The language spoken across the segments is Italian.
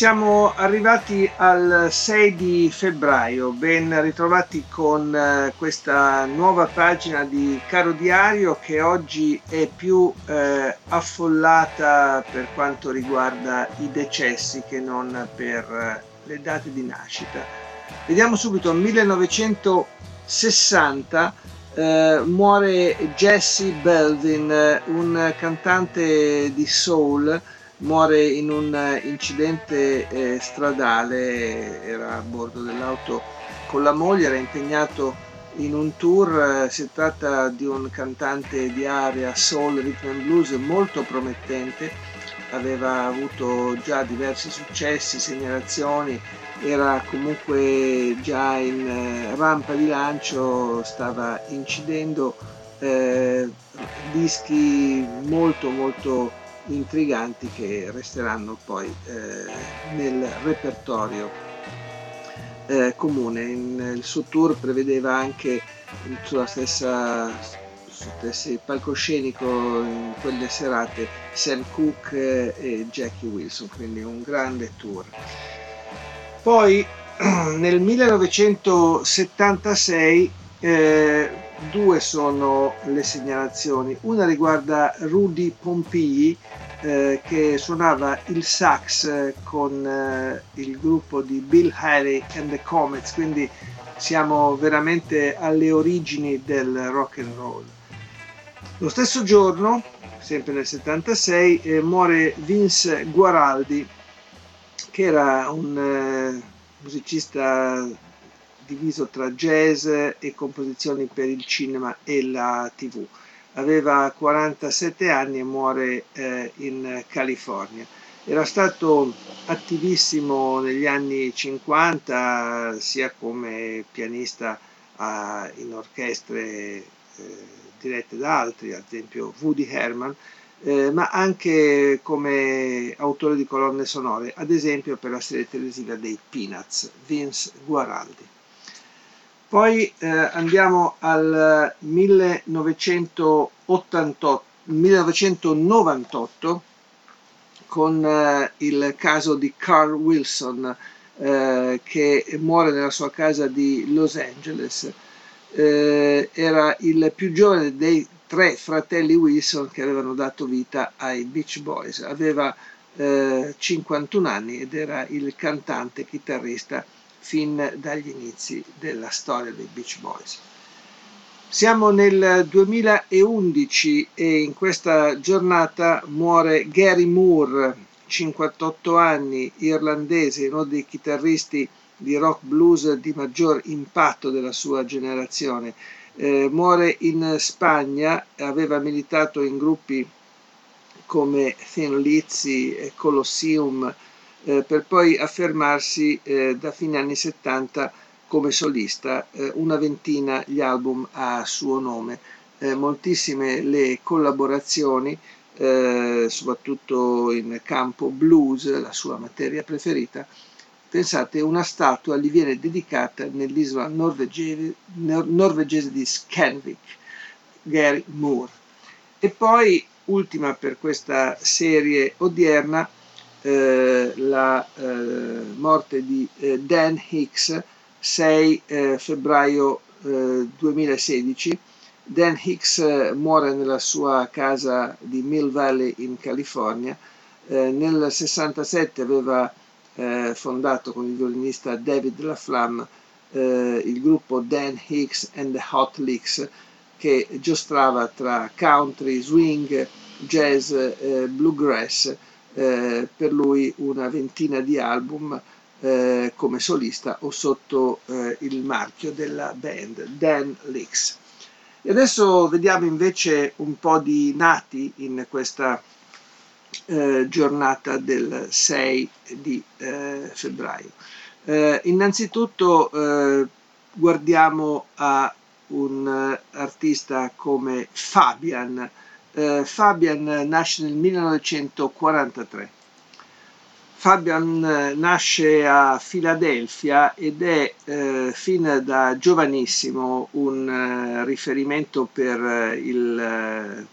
Siamo arrivati al 6 di febbraio, ben ritrovati con eh, questa nuova pagina di Caro Diario che oggi è più eh, affollata per quanto riguarda i decessi che non per eh, le date di nascita. Vediamo subito, 1960 eh, muore Jesse Belvin, un cantante di soul muore in un eh, incidente eh, stradale, era a bordo dell'auto con la moglie, era impegnato in un tour, eh, si tratta di un cantante di area soul, rhythm and blues molto promettente, aveva avuto già diversi successi, segnalazioni, era comunque già in eh, rampa di lancio, stava incidendo eh, dischi molto molto intriganti che resteranno poi eh, nel repertorio eh, comune. In, il suo tour prevedeva anche sulla stessa sul palcoscenico in quelle serate Sam Cooke e Jackie Wilson, quindi un grande tour. Poi nel 1976 eh, due sono le segnalazioni. Una riguarda Rudy Pompii eh, che suonava il sax eh, con eh, il gruppo di Bill Haley and the Comets, quindi siamo veramente alle origini del rock and roll. Lo stesso giorno, sempre nel 76, eh, muore Vince Guaraldi, che era un eh, musicista diviso tra jazz e composizioni per il cinema e la tv. Aveva 47 anni e muore eh, in California. Era stato attivissimo negli anni 50 sia come pianista eh, in orchestre eh, dirette da altri, ad esempio Woody Herman, eh, ma anche come autore di colonne sonore, ad esempio per la serie televisiva dei Peanuts, Vince Guaraldi. Poi eh, andiamo al 1988, 1998 con eh, il caso di Carl Wilson eh, che muore nella sua casa di Los Angeles. Eh, era il più giovane dei tre fratelli Wilson che avevano dato vita ai Beach Boys. Aveva 51 eh, anni ed era il cantante chitarrista fin dagli inizi della storia dei Beach Boys. Siamo nel 2011 e in questa giornata muore Gary Moore, 58 anni, irlandese, uno dei chitarristi di rock blues di maggior impatto della sua generazione. Eh, muore in Spagna, aveva militato in gruppi come Thin Lizzy e Colosseum, eh, per poi affermarsi eh, da fine anni 70 come solista, eh, una ventina gli album a suo nome, eh, moltissime le collaborazioni, eh, soprattutto in campo blues, la sua materia preferita. Pensate, una statua gli viene dedicata nell'isola norvegese, norvegese di Scanvik, Gary Moore. E poi, ultima per questa serie odierna, eh, la eh, morte di eh, Dan Hicks 6 eh, febbraio 2016. Dan Hicks muore nella sua casa di Mill Valley in California. nel 67 aveva fondato con il violinista David LaFlamme il gruppo Dan Hicks and the Hot Licks che giostrava tra country, swing, jazz, bluegrass eh, per lui una ventina di album eh, come solista o sotto eh, il marchio della band Dan Licks. E adesso vediamo invece un po' di nati in questa eh, giornata del 6 di eh, febbraio. Eh, innanzitutto guardiamo a un artista come Fabian. Fabian nasce nel 1943 Fabian eh, nasce a Filadelfia ed è eh, fin da giovanissimo un eh, riferimento per eh, il, eh,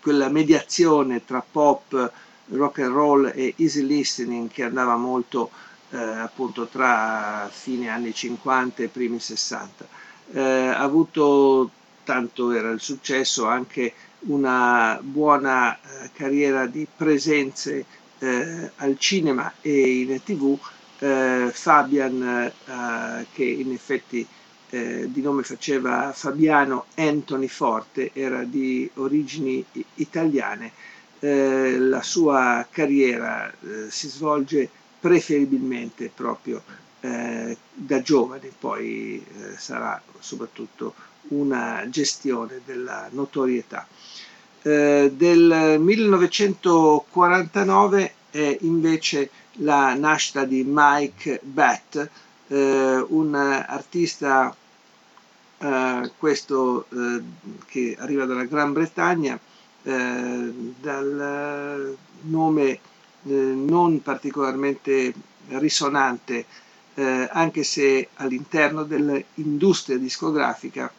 quella mediazione tra pop, rock and roll e easy listening che andava molto eh, appunto tra fine anni 50 e primi 60. ha avuto tanto era il successo anche una buona carriera di presenze eh, al cinema e in tv eh, Fabian eh, che in effetti eh, di nome faceva Fabiano Anthony Forte era di origini italiane. Eh, la sua carriera eh, si svolge preferibilmente proprio da giovane poi sarà soprattutto una gestione della notorietà. Eh, del 1949 è invece la nascita di Mike Batt, eh, un artista eh, questo eh, che arriva dalla Gran Bretagna, eh, dal nome non particolarmente risonante, anche se all'interno dell'industria discografica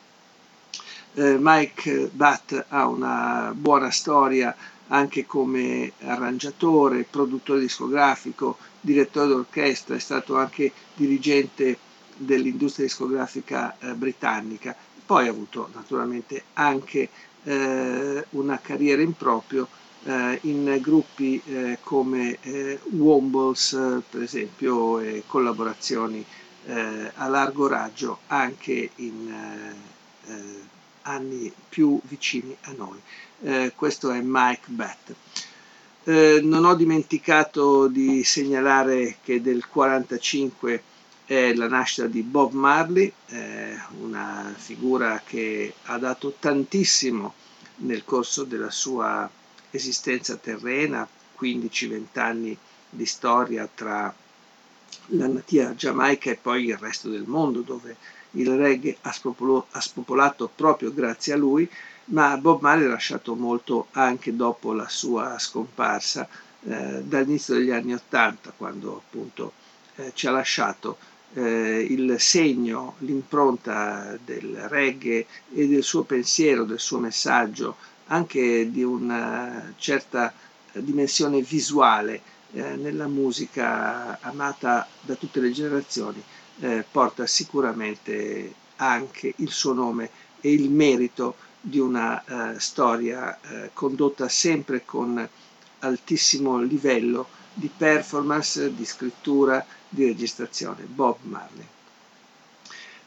eh, Mike Butt ha una buona storia anche come arrangiatore, produttore discografico, direttore d'orchestra, è stato anche dirigente dell'industria discografica eh, britannica. Poi ha avuto naturalmente anche eh, una carriera in proprio eh, in gruppi eh, come eh, Wombles, per esempio, e collaborazioni eh, a largo raggio anche in anni più vicini a noi. Eh, questo è Mike Batt. Eh, non ho dimenticato di segnalare che del 1945 è la nascita di Bob Marley, eh, una figura che ha dato tantissimo nel corso della sua esistenza terrena, 15-20 anni di storia tra la natia Giamaica e poi il resto del mondo, dove il reggae ha, spopolo, ha spopolato proprio grazie a lui, ma Bob Marley ha lasciato molto anche dopo la sua scomparsa, eh, dall'inizio degli anni Ottanta, quando appunto eh, ci ha lasciato eh, il segno, l'impronta del reggae e del suo pensiero, del suo messaggio, anche di una certa dimensione visuale eh, nella musica amata da tutte le generazioni eh, porta sicuramente anche il suo nome e il merito di una eh, storia eh, condotta sempre con altissimo livello di performance, di scrittura, di registrazione. Bob Marley.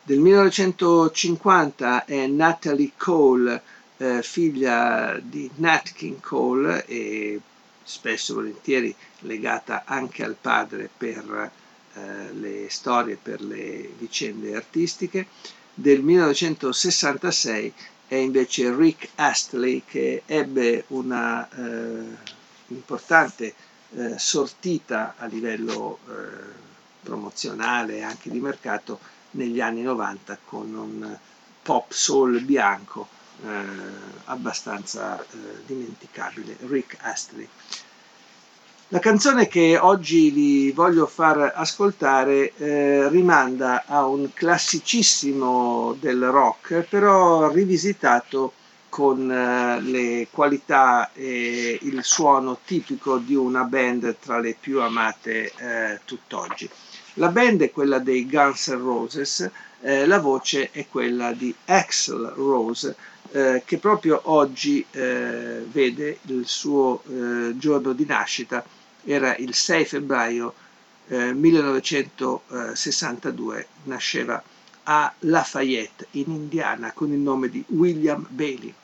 Del 1950 è Natalie Cole, eh, figlia di Nat King Cole e spesso volentieri legata anche al padre per eh, le storie per le vicende artistiche. Del 1966 è invece Rick Astley che ebbe una eh, importante eh, sortita a livello eh, promozionale e anche di mercato negli anni 90 con un pop soul bianco eh, abbastanza eh, dimenticabile, Rick Astley. La canzone che oggi vi voglio far ascoltare eh, rimanda a un classicissimo del rock, però rivisitato con eh, le qualità e il suono tipico di una band tra le più amate eh, tutt'oggi. La band è quella dei Guns N' Roses, eh, la voce è quella di Axel Rose, eh, che proprio oggi eh, vede il suo giorno di nascita era il 6 febbraio eh, 1962, nasceva a Lafayette in Indiana con il nome di William Bailey.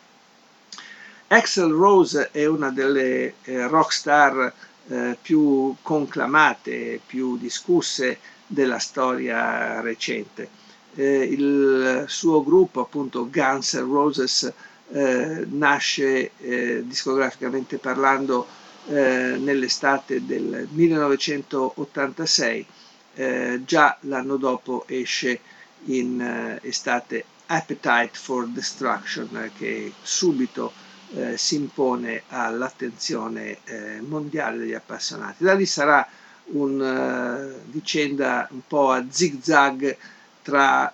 Axel Rose è una delle eh, rock star eh, più conclamate, più discusse della storia recente. Eh, il suo gruppo, appunto Guns N' Roses, eh, nasce eh, discograficamente parlando eh, nell'estate del 1986, eh, già l'anno dopo esce in eh, estate Appetite for Destruction che subito eh, si impone all'attenzione eh, mondiale degli appassionati. Da lì sarà una uh, vicenda un po' a zig zag tra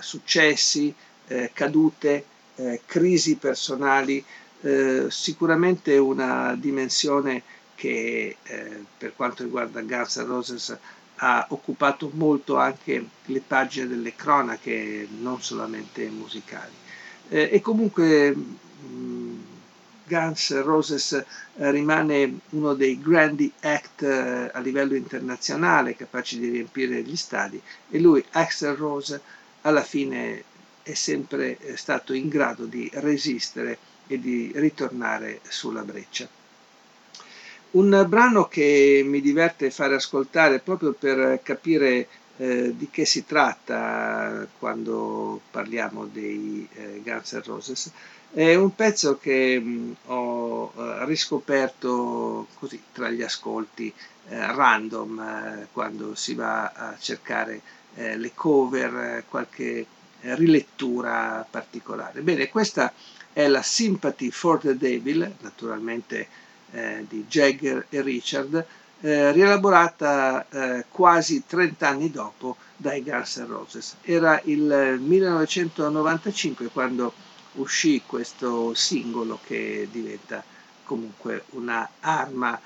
successi, cadute, crisi personali, sicuramente una dimensione che per quanto riguarda Guns N' Roses ha occupato molto anche le pagine delle cronache, non solamente musicali. e comunque Guns N' Roses eh, rimane uno dei grandi act eh, a livello internazionale capaci di riempire gli stadi e lui, Axel Rose, alla fine è sempre eh, stato in grado di resistere e di ritornare sulla breccia. Un brano che mi diverte fare ascoltare proprio per capire eh, di che si tratta quando parliamo dei eh, Guns N' Roses è un pezzo che mh, ho uh, riscoperto così tra gli ascolti eh, random eh, quando si va a cercare eh, le cover, qualche rilettura particolare. Bene, questa è la Sympathy for the Devil, naturalmente eh, di Jagger e Richard, eh, rielaborata quasi 30 anni dopo dai Guns N' Roses. Era il 1995 quando uscì questo singolo che diventa comunque una arma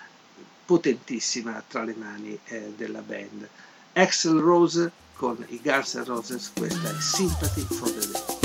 potentissima tra le mani eh, della band. Axel Rose con i Guns N' Roses, questa è Sympathy for the Devil.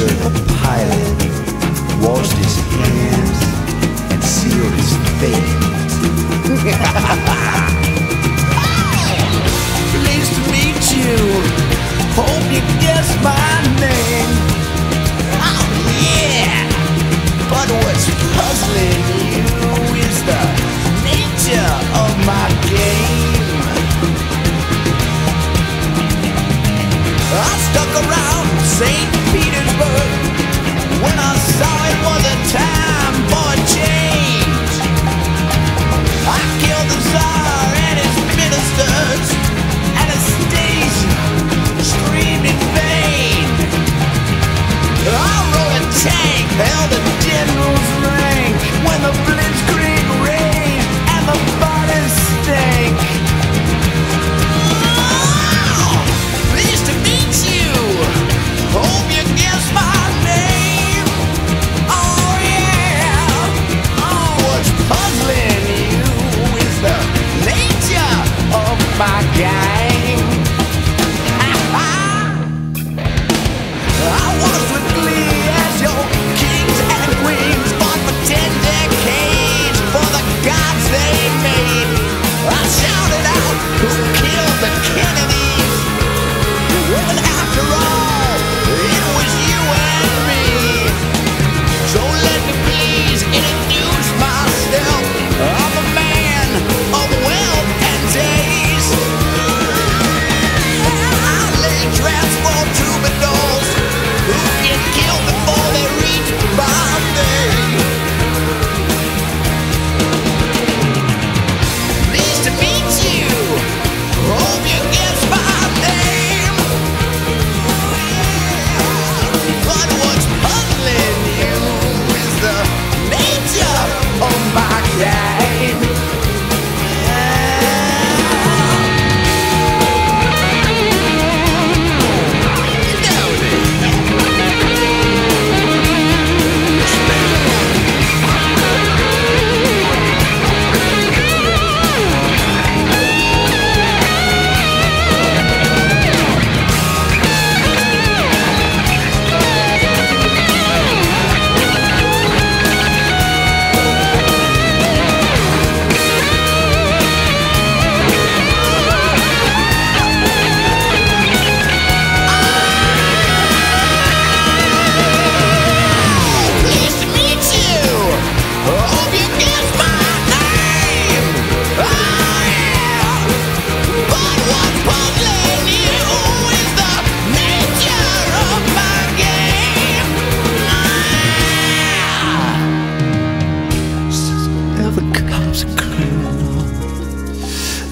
I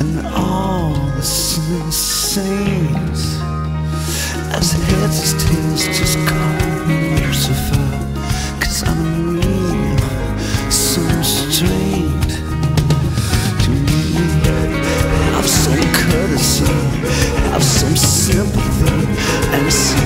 and all the saints as heads as tails just call me Lucifer cause I'm a mean so strained to me. Have some courtesy have some sympathy and some